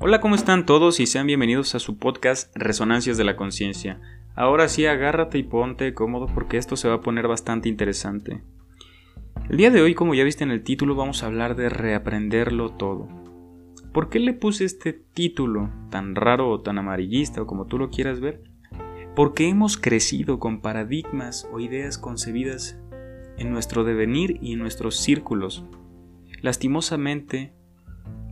Hola, ¿cómo están todos? Y sean bienvenidos a su podcast Resonancias de la Conciencia. Ahora sí, agárrate y ponte cómodo porque esto se va a poner bastante interesante. El día de hoy, como ya viste en el título, vamos a hablar de reaprenderlo todo. ¿Por qué le puse este título tan raro o tan amarillista o como tú lo quieras ver? Porque hemos crecido con paradigmas o ideas concebidas en nuestro devenir y en nuestros círculos. Lastimosamente,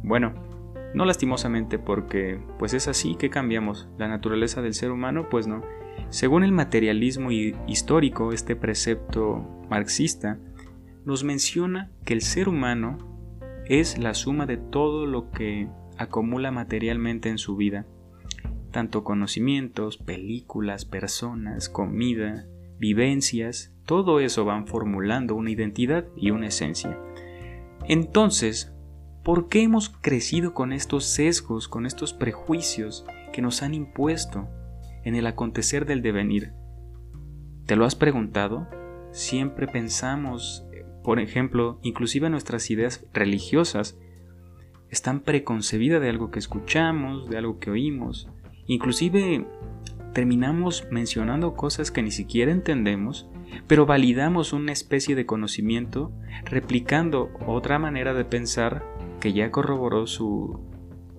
bueno, no lastimosamente porque pues es así que cambiamos la naturaleza del ser humano, pues no. Según el materialismo histórico, este precepto marxista nos menciona que el ser humano es la suma de todo lo que acumula materialmente en su vida, tanto conocimientos, películas, personas, comida, vivencias, todo eso van formulando una identidad y una esencia. Entonces, ¿por qué hemos crecido con estos sesgos, con estos prejuicios que nos han impuesto en el acontecer del devenir? ¿Te lo has preguntado? Siempre pensamos, por ejemplo, inclusive nuestras ideas religiosas están preconcebidas de algo que escuchamos, de algo que oímos. Inclusive terminamos mencionando cosas que ni siquiera entendemos pero validamos una especie de conocimiento replicando otra manera de pensar que ya corroboró su,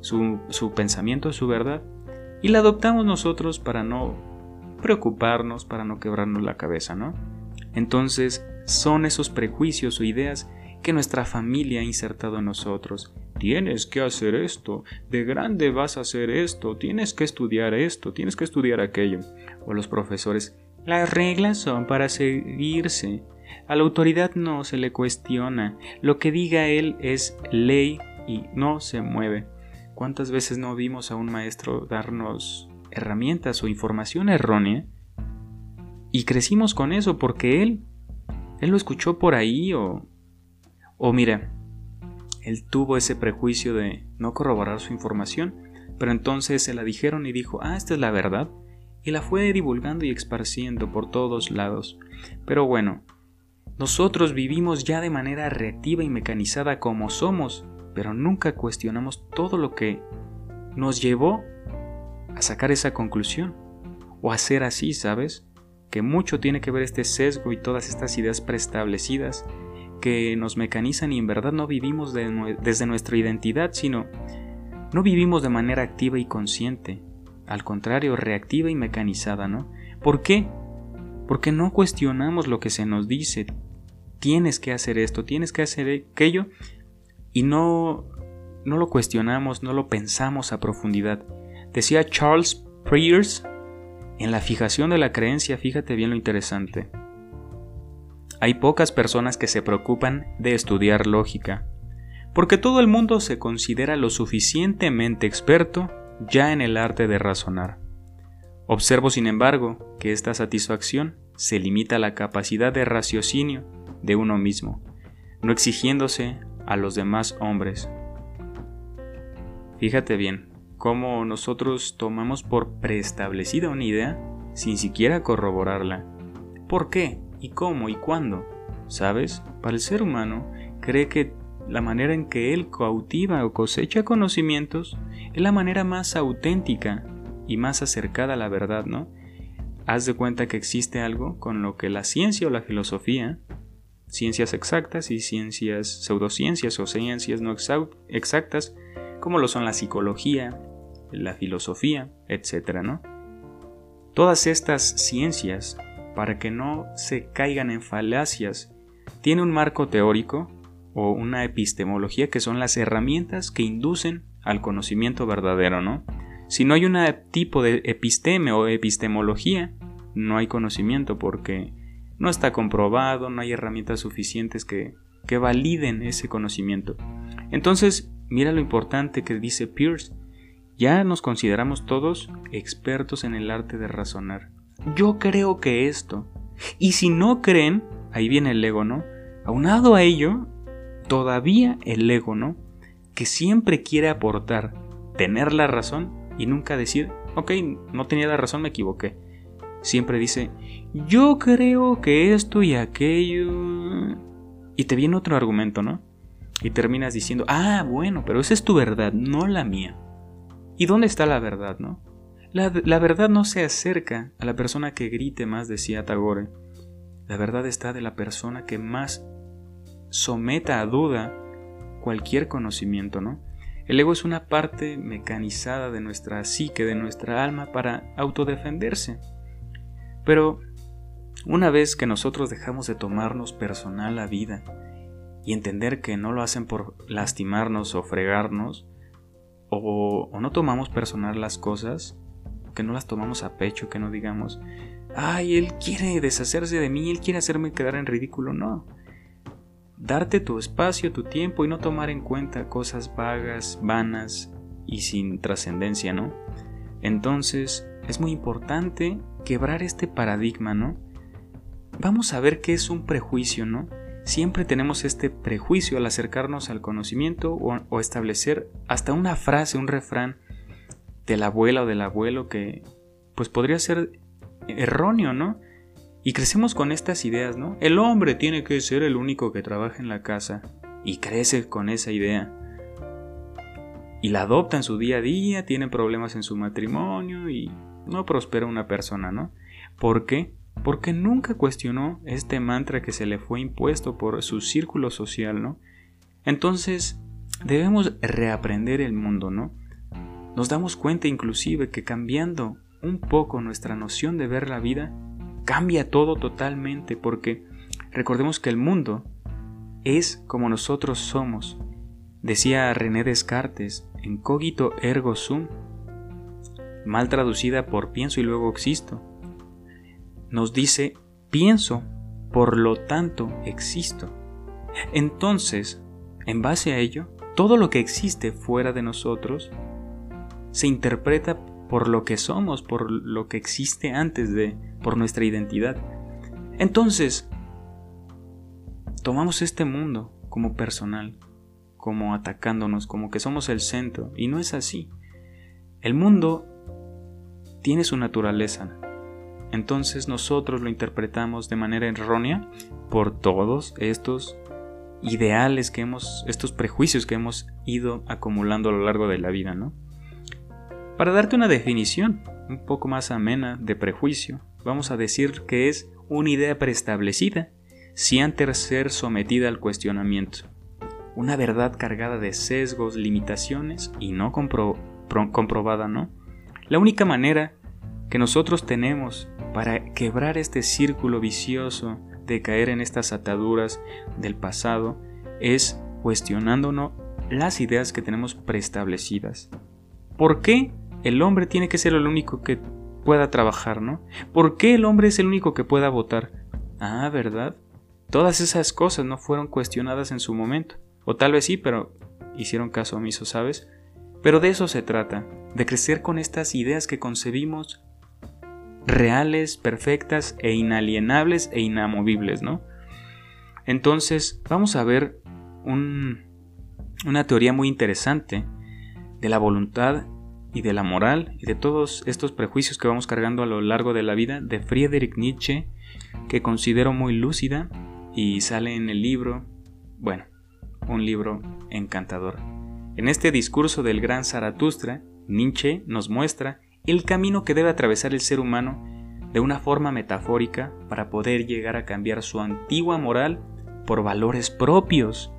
su, pensamiento, su verdad, y la adoptamos nosotros para no preocuparnos, para no quebrarnos la cabeza, ¿no? Entonces, son esos prejuicios o ideas que nuestra familia ha insertado en nosotros. Tienes que hacer esto, de grande vas a hacer esto, tienes que estudiar esto, tienes que estudiar aquello. O los profesores, las reglas son para seguirse. A la autoridad no se le cuestiona. Lo que diga él es ley y no se mueve. ¿Cuántas veces no vimos a un maestro darnos herramientas o información errónea? Y crecimos con eso porque él, él lo escuchó por ahí o... O mira, él tuvo ese prejuicio de no corroborar su información, pero entonces se la dijeron y dijo, ah, esta es la verdad y la fue divulgando y esparciendo por todos lados. Pero bueno, nosotros vivimos ya de manera reactiva y mecanizada como somos, pero nunca cuestionamos todo lo que nos llevó a sacar esa conclusión o a ser así, ¿sabes? Que mucho tiene que ver este sesgo y todas estas ideas preestablecidas que nos mecanizan y en verdad no vivimos desde nuestra identidad, sino no vivimos de manera activa y consciente, al contrario, reactiva y mecanizada, ¿no? ¿Por qué? Porque no cuestionamos lo que se nos dice. Tienes que hacer esto, tienes que hacer aquello y no no lo cuestionamos, no lo pensamos a profundidad. Decía Charles Peirce en la fijación de la creencia, fíjate bien lo interesante. Hay pocas personas que se preocupan de estudiar lógica, porque todo el mundo se considera lo suficientemente experto ya en el arte de razonar. Observo, sin embargo, que esta satisfacción se limita a la capacidad de raciocinio de uno mismo, no exigiéndose a los demás hombres. Fíjate bien, cómo nosotros tomamos por preestablecida una idea sin siquiera corroborarla. ¿Por qué? ¿Y cómo? ¿Y cuándo? ¿Sabes? Para el ser humano, cree que la manera en que él cautiva o cosecha conocimientos es la manera más auténtica y más acercada a la verdad, ¿no? Haz de cuenta que existe algo con lo que la ciencia o la filosofía, ciencias exactas y ciencias pseudociencias o ciencias no exactas, como lo son la psicología, la filosofía, etc., ¿no? Todas estas ciencias, para que no se caigan en falacias, tienen un marco teórico o una epistemología que son las herramientas que inducen al conocimiento verdadero, ¿no? Si no hay un tipo de episteme o epistemología, no hay conocimiento porque no está comprobado, no hay herramientas suficientes que, que validen ese conocimiento. Entonces, mira lo importante que dice Pierce. Ya nos consideramos todos expertos en el arte de razonar. Yo creo que esto. Y si no creen, ahí viene el ego, ¿no? Aunado a ello, todavía el ego, ¿no? Que siempre quiere aportar, tener la razón y nunca decir, ok, no tenía la razón, me equivoqué. Siempre dice, yo creo que esto y aquello... Y te viene otro argumento, ¿no? Y terminas diciendo, ah, bueno, pero esa es tu verdad, no la mía. ¿Y dónde está la verdad, no? La, la, verdad no se acerca a la persona que grite más, decía Tagore. La verdad está de la persona que más someta a duda cualquier conocimiento, ¿no? El ego es una parte mecanizada de nuestra psique, de nuestra alma, para autodefenderse. Pero una vez que nosotros dejamos de tomarnos personal la vida y entender que no lo hacen por lastimarnos o fregarnos, o, no tomamos personal las cosas, que no las tomamos a pecho, que no digamos, ay, él quiere deshacerse de mí, él quiere hacerme quedar en ridículo, no. Darte tu espacio, tu tiempo y no tomar en cuenta cosas vagas, vanas y sin trascendencia, ¿no? Entonces, es muy importante quebrar este paradigma, ¿no? Vamos a ver qué es un prejuicio, ¿no? Siempre tenemos este prejuicio al acercarnos al conocimiento o, establecer hasta una frase, un refrán de la abuela o del abuelo que pues podría ser erróneo, ¿no? Y crecemos con estas ideas, ¿no? El hombre tiene que ser el único que trabaja en la casa y crece con esa idea. Y la adopta en su día a día, tiene problemas en su matrimonio y no prospera una persona, ¿no? ¿Por qué? Porque nunca cuestionó este mantra que se le fue impuesto por su círculo social, ¿no? Entonces, debemos reaprender el mundo, ¿no? Nos damos cuenta inclusive que cambiando un poco nuestra noción de ver la vida, cambia todo totalmente porque recordemos que el mundo es como nosotros somos. Decía René Descartes en Cogito ergo sum, mal traducida por pienso y luego existo, nos dice pienso, por lo tanto existo. Entonces, en base a ello, todo lo que existe fuera de nosotros se interpreta por lo que somos, por lo que existe antes de, por nuestra identidad. Entonces, tomamos este mundo como personal, como atacándonos, como que somos el centro, y no es así. El mundo tiene su naturaleza. Entonces nosotros lo interpretamos de manera errónea por todos estos ideales que hemos, estos prejuicios que hemos ido acumulando a lo largo de la vida, ¿no? Para darte una definición un poco más amena de prejuicio, vamos a decir que es una idea preestablecida, sin antes ser sometida al cuestionamiento. Una verdad cargada de sesgos, limitaciones y no comprobada, ¿no? La única manera que nosotros tenemos para quebrar este círculo vicioso de caer en estas ataduras del pasado es cuestionándonos las ideas que tenemos preestablecidas. ¿Por qué el hombre tiene que ser el único que pueda trabajar, ¿no? ¿Por qué el hombre es el único que pueda votar? Ah, ¿verdad? Todas esas cosas no fueron cuestionadas en su momento. O tal vez sí, pero hicieron caso omiso, ¿sabes? Pero de eso se trata, de crecer con estas ideas que concebimos reales, perfectas e inalienables e inamovibles, ¿no? Entonces, vamos a ver una teoría muy interesante de la voluntad y de la moral y de todos estos prejuicios que vamos cargando a lo largo de la vida de Friedrich Nietzsche, que considero muy lúcida y sale en el libro, bueno, un libro encantador. En este discurso del gran Zaratustra, Nietzsche nos muestra el camino que debe atravesar el ser humano de una forma metafórica para poder llegar a cambiar su antigua moral por valores propios.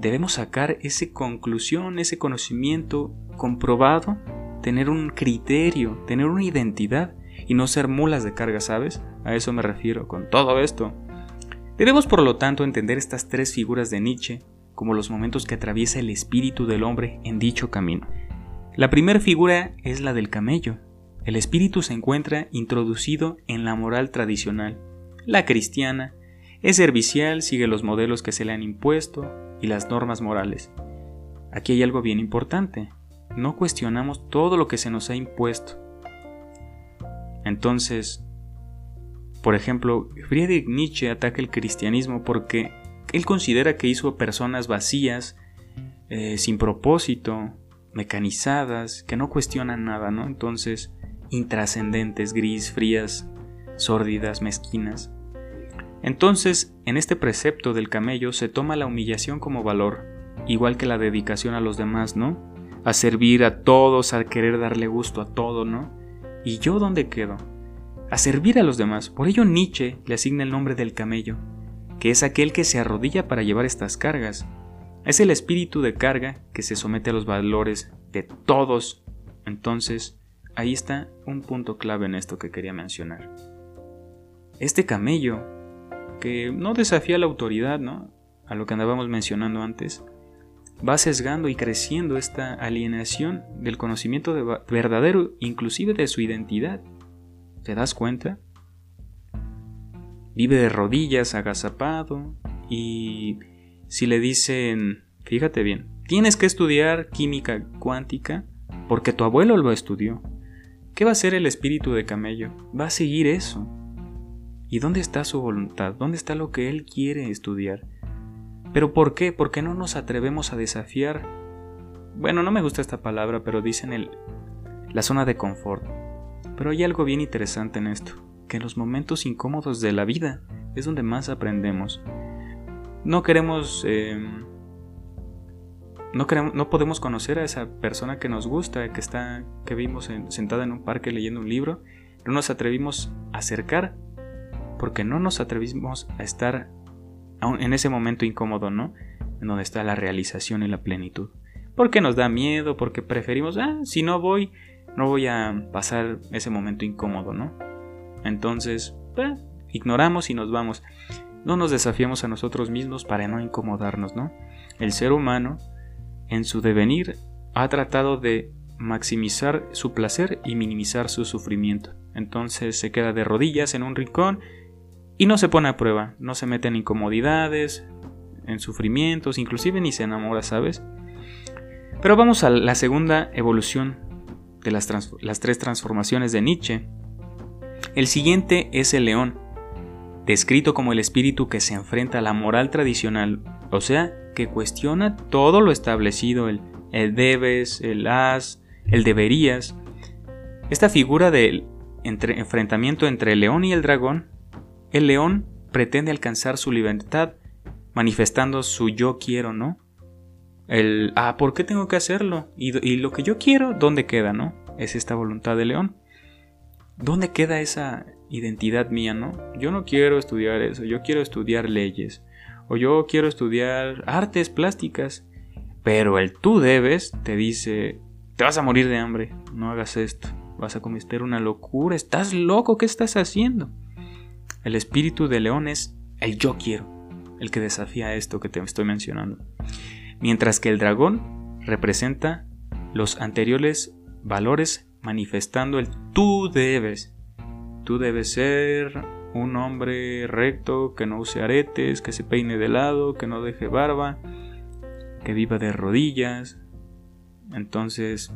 Debemos sacar esa conclusión, ese conocimiento comprobado, tener un criterio, tener una identidad y no ser mulas de carga, ¿sabes? A eso me refiero con todo esto. Debemos por lo tanto entender estas tres figuras de Nietzsche como los momentos que atraviesa el espíritu del hombre en dicho camino. La primera figura es la del camello. El espíritu se encuentra introducido en la moral tradicional, la cristiana, es servicial, sigue los modelos que se le han impuesto y las normas morales. Aquí hay algo bien importante no cuestionamos todo lo que se nos ha impuesto. Entonces, por ejemplo, Friedrich Nietzsche ataca el cristianismo porque él considera que hizo personas vacías, eh, sin propósito, mecanizadas, que no cuestionan nada, ¿no? Entonces, intrascendentes, gris, frías, sórdidas, mezquinas. Entonces, en este precepto del camello se toma la humillación como valor, igual que la dedicación a los demás, ¿no? A servir a todos, a querer darle gusto a todo, ¿no? ¿Y yo dónde quedo? A servir a los demás. Por ello Nietzsche le asigna el nombre del camello, que es aquel que se arrodilla para llevar estas cargas. Es el espíritu de carga que se somete a los valores de todos. Entonces, ahí está un punto clave en esto que quería mencionar. Este camello, que no desafía la autoridad, ¿no? A lo que andábamos mencionando antes, va sesgando y creciendo esta alienación del conocimiento verdadero, inclusive de su identidad. ¿Te das cuenta? Vive de rodillas, agazapado, y si le dicen, fíjate bien, tienes que estudiar química cuántica porque tu abuelo lo estudió. ¿Qué va a hacer el espíritu de camello? Va a seguir eso. ¿Y dónde está su voluntad? ¿Dónde está lo que él quiere estudiar? ¿Pero por qué? ¿Por qué no nos atrevemos a desafiar? Bueno, no me gusta esta palabra, pero dicen el, la zona de confort. Pero hay algo bien interesante en esto, que en los momentos incómodos de la vida es donde más aprendemos. No queremos... Em, no, queremos, no podemos conocer a esa persona que nos gusta, que está, que vimos sentada en un parque leyendo un libro, no nos atrevimos a acercar porque no nos atrevimos a estar en ese momento incómodo, ¿no? En donde está la realización y la plenitud. Porque nos da miedo, porque preferimos, ah, si no voy, no voy a pasar ese momento incómodo, ¿no? Entonces, pues, ignoramos y nos vamos. No nos desafiamos a nosotros mismos para no incomodarnos, ¿no? El ser humano, en su devenir, ha tratado de maximizar su placer y minimizar su sufrimiento. Entonces se queda de rodillas en un rincón y no se pone a prueba, no se mete en incomodidades, en sufrimientos, inclusive ni se enamora, ¿sabes? Pero vamos a la segunda evolución de las, las tres transformaciones de Nietzsche. El siguiente es el león, descrito como el espíritu que se enfrenta a la moral tradicional, o sea, que cuestiona todo lo establecido, el, el debes, el has, el deberías. Esta figura del enfrentamiento entre el león y el dragón el león pretende alcanzar su libertad manifestando su yo quiero, ¿no? El, ah, ¿por qué tengo que hacerlo? Y, lo que yo quiero, ¿dónde queda, no? Es esta voluntad de león. ¿Dónde queda esa identidad mía, no? Yo no quiero estudiar eso, yo quiero estudiar leyes, o yo quiero estudiar artes plásticas, pero el tú debes te dice, te vas a morir de hambre, no hagas esto, vas a cometer una locura, estás loco, ¿qué estás haciendo? El espíritu de león es el yo quiero, el que desafía esto que te estoy mencionando. Mientras que el dragón representa los anteriores valores manifestando el tú debes. Tú debes ser un hombre recto, que no use aretes, que se peine de lado, que no deje barba, que viva de rodillas. Entonces,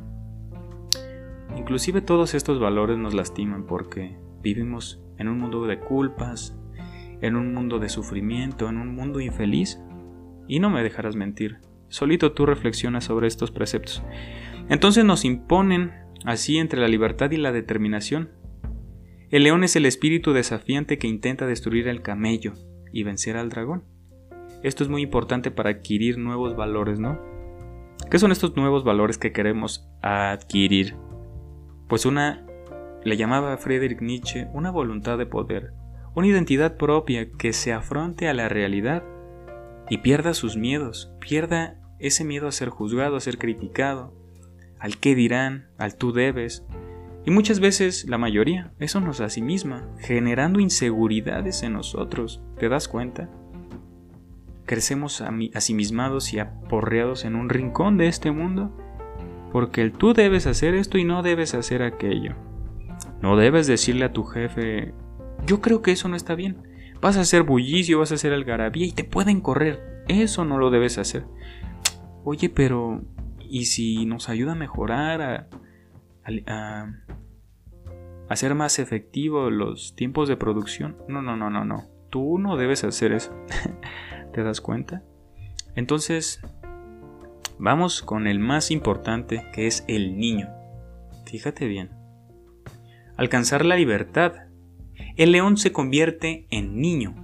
inclusive todos estos valores nos lastiman porque vivimos en un mundo de culpas, en un mundo de sufrimiento, en un mundo infeliz. Y no me dejarás mentir, solito tú reflexionas sobre estos preceptos. Entonces nos imponen así entre la libertad y la determinación. El león es el espíritu desafiante que intenta destruir al camello y vencer al dragón. Esto es muy importante para adquirir nuevos valores, ¿no? ¿Qué son estos nuevos valores que queremos adquirir? Pues una le llamaba Friedrich Nietzsche una voluntad de poder, una identidad propia que se afronte a la realidad y pierda sus miedos, pierda ese miedo a ser juzgado, a ser criticado, al qué dirán, al tú debes. Y muchas veces, la mayoría, eso nos a sí misma, generando inseguridades en nosotros. ¿Te das cuenta? Crecemos asimismados y aporreados en un rincón de este mundo, porque el tú debes hacer esto y no debes hacer aquello. No debes decirle a tu jefe, yo creo que eso no está bien. Vas a hacer bullicio, vas a hacer algarabía y te pueden correr. Eso no lo debes hacer. Oye, pero ¿y si nos ayuda a mejorar, a, a, hacer más efectivo los tiempos de producción? No, no, no, no, no. Tú no debes hacer eso. ¿Te das cuenta? Entonces, vamos con el más importante, que es el niño. Fíjate bien alcanzar la libertad. El león se convierte en niño.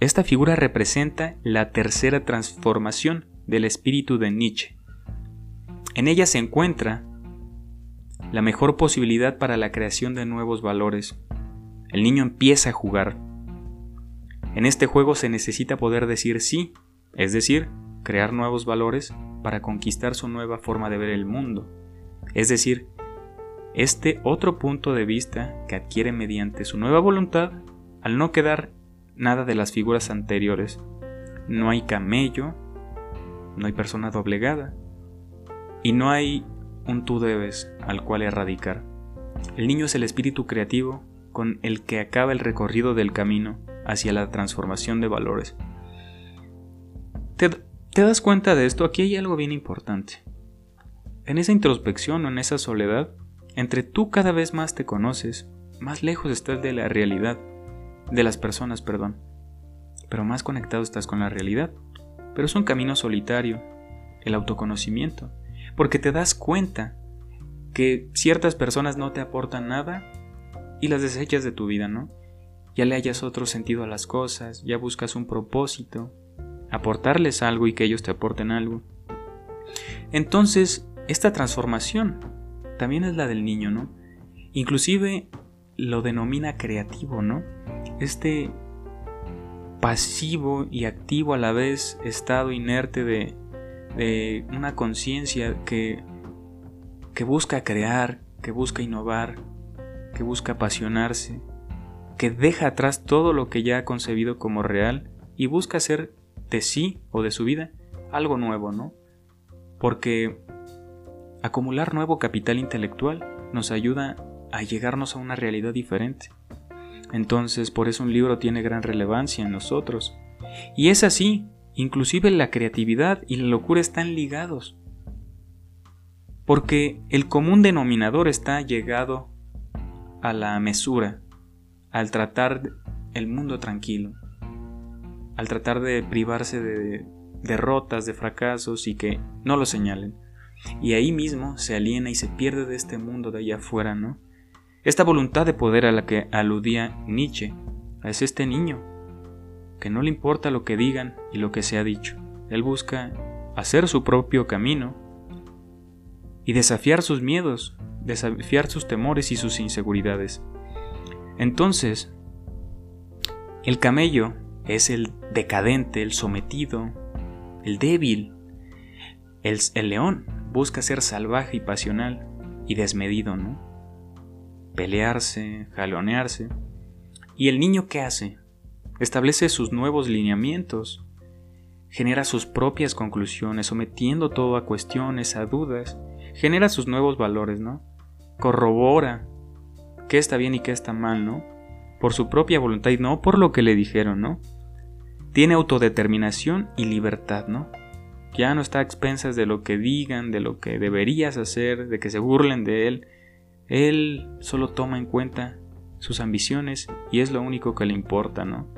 Esta figura representa la tercera transformación del espíritu de Nietzsche. En ella se encuentra la mejor posibilidad para la creación de nuevos valores. El niño empieza a jugar. En este juego se necesita poder decir sí, es decir, crear nuevos valores para conquistar su nueva forma de ver el mundo. Es decir, este otro punto de vista que adquiere mediante su nueva voluntad al no quedar nada de las figuras anteriores. No hay camello, no hay persona doblegada y no hay un tú debes al cual erradicar. El niño es el espíritu creativo con el que acaba el recorrido del camino hacia la transformación de valores. ¿Te, ¿Te, das cuenta de esto? Aquí hay algo bien importante. En esa introspección o en esa soledad, entre tú cada vez más te conoces, más lejos estás de la realidad, de las personas, perdón, pero más conectado estás con la realidad. Pero es un camino solitario, el autoconocimiento, porque te das cuenta que ciertas personas no te aportan nada y las desechas de tu vida, ¿no? Ya le hayas otro sentido a las cosas, ya buscas un propósito, aportarles algo y que ellos te aporten algo. Entonces, esta transformación también es la del niño, ¿no? Inclusive lo denomina creativo, ¿no? Este pasivo y activo a la vez estado inerte de, de una conciencia que, que busca crear, que busca innovar, que busca apasionarse, que deja atrás todo lo que ya ha concebido como real y busca hacer de sí o de su vida algo nuevo, ¿no? Porque acumular nuevo capital intelectual nos ayuda a llegarnos a una realidad diferente. Entonces, por eso un libro tiene gran relevancia en nosotros. Y es así, inclusive la creatividad y la locura están ligados. Porque el común denominador está llegado a la mesura, al tratar el mundo tranquilo, al tratar de privarse de derrotas, de fracasos y que no lo señalen. Y ahí mismo se aliena y se pierde de este mundo de allá afuera, ¿no? Esta voluntad de poder a la que aludía Nietzsche es este niño, que no le importa lo que digan y lo que se ha dicho. Él busca hacer su propio camino y desafiar sus miedos, desafiar sus temores y sus inseguridades. Entonces, el camello es el decadente, el sometido, el débil. El, el león busca ser salvaje y pasional y desmedido, ¿no? pelearse, jalonearse. ¿Y el niño qué hace? Establece sus nuevos lineamientos, genera sus propias conclusiones, sometiendo todo a cuestiones, a dudas, genera sus nuevos valores, ¿no? Corrobora qué está bien y qué está mal, ¿no? Por su propia voluntad y no por lo que le dijeron, ¿no? Tiene autodeterminación y libertad, ¿no? Ya no está a expensas de lo que digan, de lo que deberías hacer, de que se burlen de él, él solo toma en cuenta sus ambiciones y es lo único que le importa, ¿no?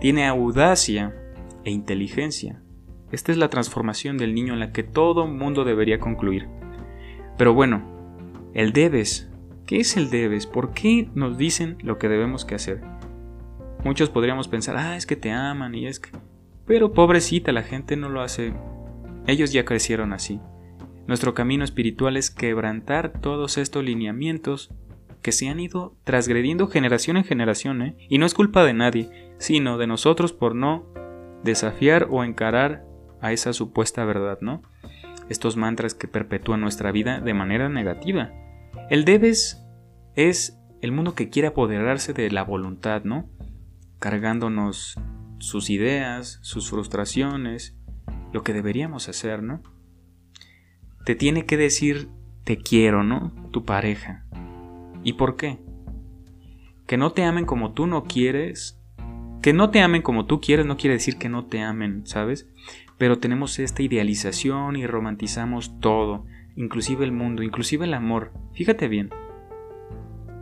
Tiene audacia e inteligencia. Esta es la transformación del niño en la que todo mundo debería concluir. Pero bueno, el debes. ¿Qué es el debes? ¿Por qué nos dicen lo que debemos que hacer? Muchos podríamos pensar, ah, es que te aman y es que... Pero pobrecita, la gente no lo hace. Ellos ya crecieron así. Nuestro camino espiritual es quebrantar todos estos lineamientos que se han ido transgrediendo generación en generación, ¿eh? y no es culpa de nadie, sino de nosotros por no desafiar o encarar a esa supuesta verdad, ¿no? Estos mantras que perpetúan nuestra vida de manera negativa. El debes es el mundo que quiere apoderarse de la voluntad, ¿no? Cargándonos sus ideas, sus frustraciones, lo que deberíamos hacer, ¿no? te tiene que decir te quiero, ¿no? Tu pareja. ¿Y por qué? Que no te amen como tú no quieres. Que no te amen como tú quieres no quiere decir que no te amen, ¿sabes? Pero tenemos esta idealización y romantizamos todo, inclusive el mundo, inclusive el amor. Fíjate bien.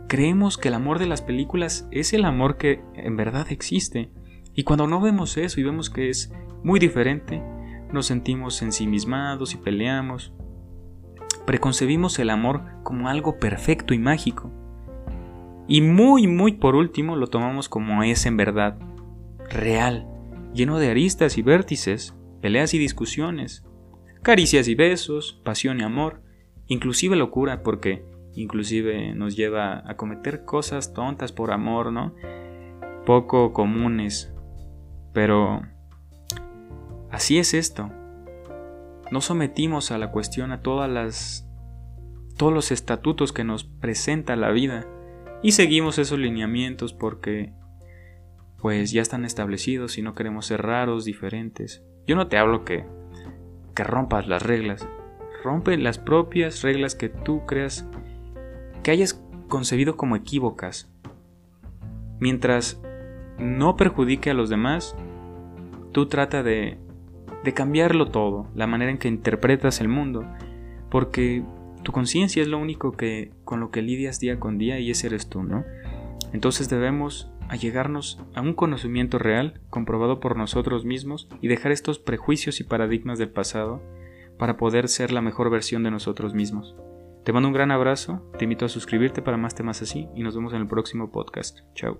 Creemos que el amor de las películas es el amor que en verdad existe. Y cuando no vemos eso y vemos que es muy diferente, nos sentimos ensimismados y peleamos preconcebimos el amor como algo perfecto y mágico. Y muy, muy por último lo tomamos como es en verdad, real, lleno de aristas y vértices, peleas y discusiones, caricias y besos, pasión y amor, inclusive locura, porque inclusive nos lleva a cometer cosas tontas por amor, ¿no? Poco comunes. Pero así es esto. No sometimos a la cuestión a todas las todos los estatutos que nos presenta la vida y seguimos esos lineamientos porque pues ya están establecidos y no queremos ser raros, diferentes. Yo no te hablo que que rompas las reglas. Rompe las propias reglas que tú creas que hayas concebido como equívocas. Mientras no perjudique a los demás, tú trata de, de cambiarlo todo, la manera en que interpretas el mundo, porque tu conciencia es lo único que con lo que lidias día con día y ese eres tú, ¿no? Entonces debemos allegarnos a un conocimiento real, comprobado por nosotros mismos, y dejar estos prejuicios y paradigmas del pasado para poder ser la mejor versión de nosotros mismos. Te mando un gran abrazo, te invito a suscribirte para más temas así y nos vemos en el próximo podcast. Chao.